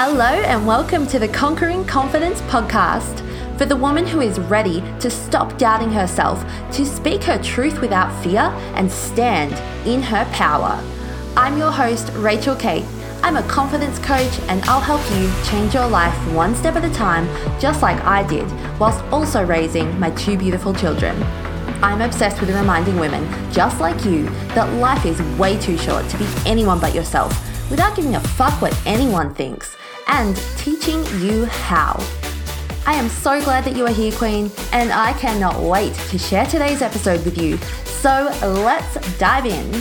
Hello, and welcome to the Conquering Confidence podcast for the woman who is ready to stop doubting herself, to speak her truth without fear, and stand in her power. I'm your host, Rachelle Kate. I'm a confidence coach, and I'll help you change your life one step at a time, just like I did, whilst also raising my two beautiful children. I'm obsessed with reminding women, just like you, that life is way too short to be anyone but yourself without giving a fuck what anyone thinks and teaching you how. I am so glad that you are here, Queen, and I cannot wait to share today's episode with you. So let's dive in.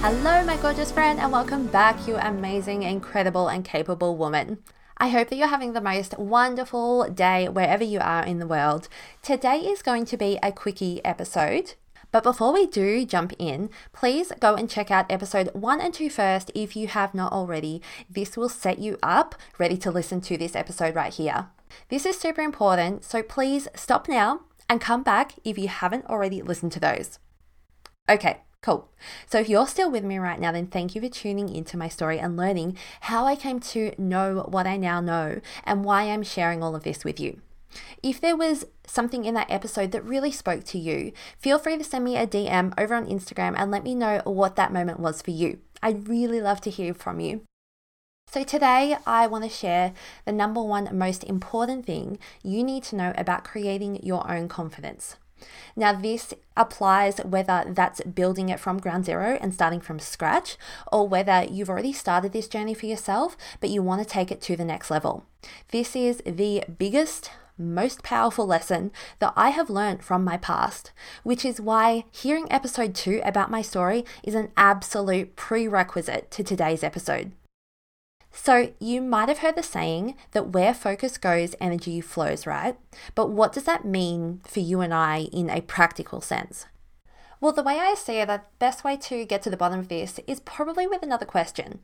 Hello, my gorgeous friend, and welcome back, you amazing, incredible, and capable woman. I hope that you're having the most wonderful day wherever you are in the world. Today is going to be a quickie episode. But before we do jump in, please go and check out episode one and two first if you have not already. This will set you up ready to listen to this episode right here. This is super important, so please stop now and come back if you haven't already listened to those. Okay, Cool. So if you're still with me right now, then thank you for tuning into my story and learning how I came to know what I now know and why I'm sharing all of this with you. If there was something in that episode that really spoke to you, feel free to send me a DM over on Instagram and let me know what that moment was for you. I'd really love to hear from you. So, today I want to share the number one most important thing you need to know about creating your own confidence. Now, this applies whether that's building it from ground zero and starting from scratch, or whether you've already started this journey for yourself, but you want to take it to the next level. This is the biggest, most powerful lesson that I have learned from my past, which is why hearing episode two about my story is an absolute prerequisite to today's episode. So, you might have heard the saying that where focus goes, energy flows, right? But what does that mean for you and I in a practical sense? Well, the way I see it, the best way to get to the bottom of this is probably with another question.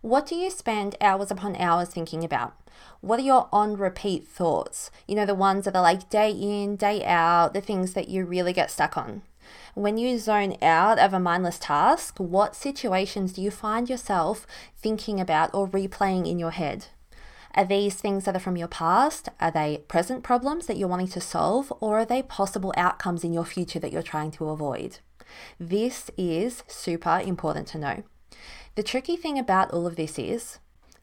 What do you spend hours upon hours thinking about? What are your on repeat thoughts? You know, the ones that are like day in, day out, the things that you really get stuck on. When you zone out of a mindless task, what situations do you find yourself thinking about or replaying in your head? Are these things that are from your past? Are they present problems that you're wanting to solve? Or are they possible outcomes in your future that you're trying to avoid? This is super important to know. The tricky thing about all of this is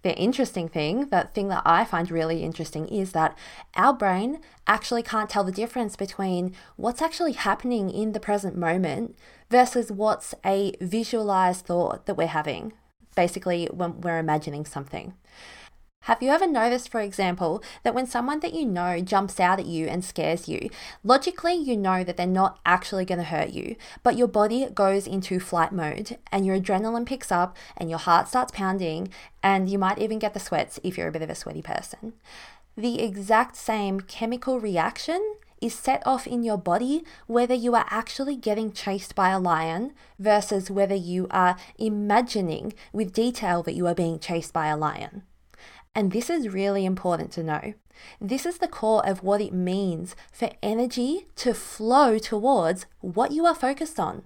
the interesting thing, the thing that I find really interesting is that our brain actually can't tell the difference between what's actually happening in the present moment versus what's a visualized thought that we're having, basically, when we're imagining something. Have you ever noticed, for example, that when someone that you know jumps out at you and scares you, logically you know that they're not actually going to hurt you, but your body goes into flight mode and your adrenaline picks up and your heart starts pounding and you might even get the sweats if you're a bit of a sweaty person? The exact same chemical reaction is set off in your body whether you are actually getting chased by a lion versus whether you are imagining with detail that you are being chased by a lion. And this is really important to know. This is the core of what it means for energy to flow towards what you are focused on.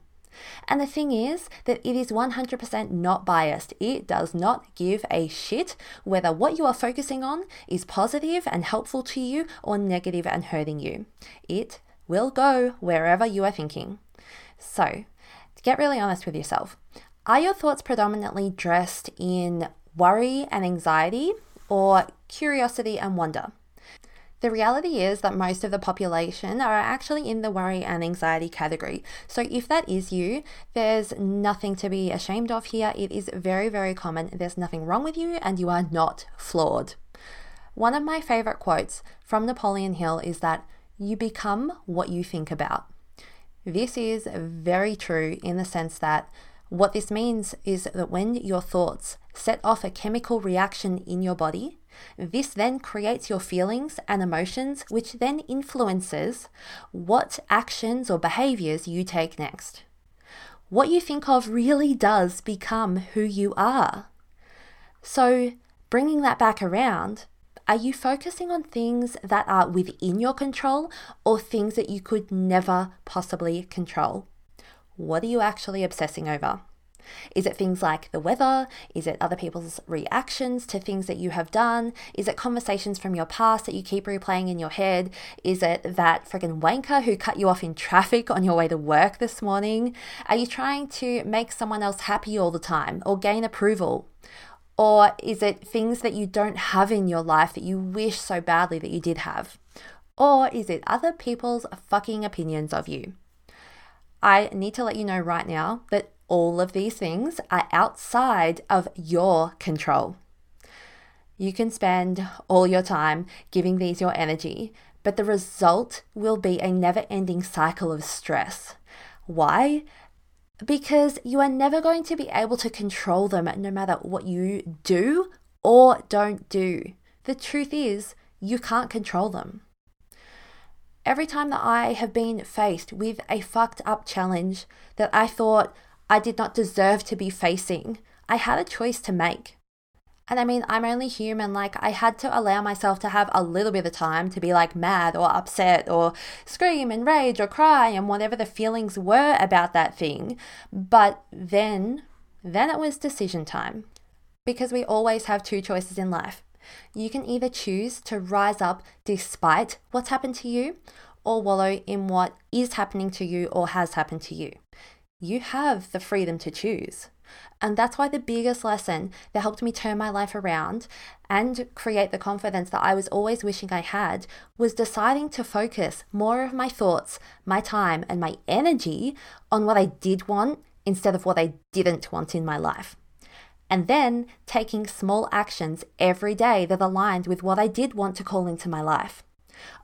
And the thing is that it is 100% not biased. It does not give a shit whether what you are focusing on is positive and helpful to you or negative and hurting you. It will go wherever you are thinking. So, get really honest with yourself, are your thoughts predominantly dressed in worry and anxiety or curiosity and wonder. The reality is that most of the population are actually in the worry and anxiety category. So, if that is you, there's nothing to be ashamed of here. It is very, very common. There's nothing wrong with you, and you are not flawed. One of my favorite quotes from Napoleon Hill is that you become what you think about. This is very true in the sense that what this means is that when your thoughts set off a chemical reaction in your body, this then creates your feelings and emotions, which then influences what actions or behaviors you take next. What you think of really does become who you are. So, bringing that back around, are you focusing on things that are within your control or things that you could never possibly control? What are you actually obsessing over? Is it things like the weather? Is it other people's reactions to things that you have done? Is it conversations from your past that you keep replaying in your head? Is it that friggin' wanker who cut you off in traffic on your way to work this morning? Are you trying to make someone else happy all the time or gain approval? Or is it things that you don't have in your life that you wish so badly that you did have? Or is it other people's fucking opinions of you? I need to let you know right now that all of these things are outside of your control. You can spend all your time giving these your energy, but the result will be a never ending cycle of stress. Why? Because you are never going to be able to control them no matter what you do or don't do. The truth is, you can't control them. Every time that I have been faced with a fucked up challenge that I thought I did not deserve to be facing, I had a choice to make. And I mean, I'm only human. Like, I had to allow myself to have a little bit of time to be like mad or upset or scream and rage or cry and whatever the feelings were about that thing. But then, then it was decision time. Because we always have two choices in life. You can either choose to rise up despite what's happened to you or wallow in what is happening to you or has happened to you. You have the freedom to choose. And that's why the biggest lesson that helped me turn my life around and create the confidence that I was always wishing I had was deciding to focus more of my thoughts, my time, and my energy on what I did want instead of what I didn't want in my life and then taking small actions every day that aligned with what I did want to call into my life.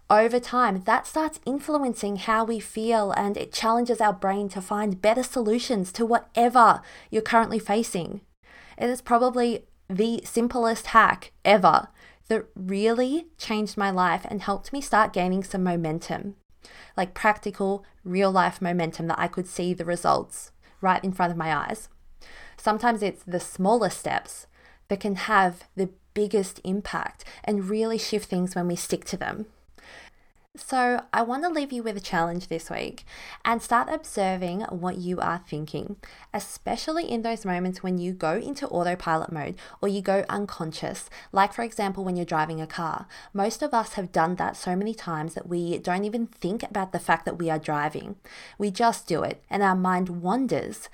Over time, that starts influencing how we feel and it challenges our brain to find better solutions to whatever you're currently facing. It is probably the simplest hack ever that really changed my life and helped me start gaining some momentum like practical, real life momentum that I could see the results right in front of my eyes. Sometimes it's the smallest steps that can have the biggest impact and really shift things when we stick to them. So, I want to leave you with a challenge this week and start observing what you are thinking, especially in those moments when you go into autopilot mode or you go unconscious. Like, for example, when you're driving a car. Most of us have done that so many times that we don't even think about the fact that we are driving. We just do it, and our mind wanders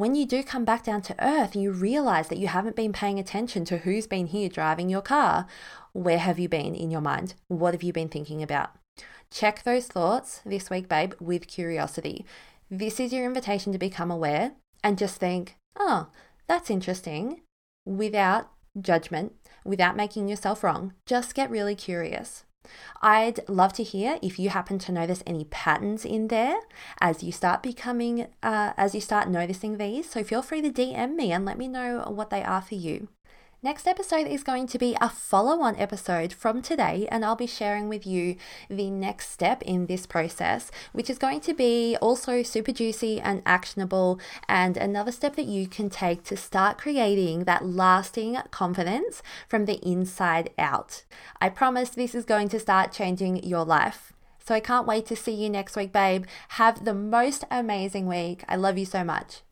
when you do come back down to earth, and you realize that you haven't been paying attention to who's been here driving your car. Where have you been in your mind? What have you been thinking about? Check those thoughts this week, babe, with curiosity. This is your invitation to become aware and just think, oh, that's interesting, without judgment, without making yourself wrong. Just get really curious. I'd love to hear if you happen to notice any patterns in there as you start becoming, uh, as you start noticing these. So feel free to DM me and let me know what they are for you. Next episode is going to be a follow on episode from today, and I'll be sharing with you the next step in this process, which is going to be also super juicy and actionable, and another step that you can take to start creating that lasting confidence from the inside out. I promise this is going to start changing your life. So I can't wait to see you next week, babe. Have the most amazing week. I love you so much.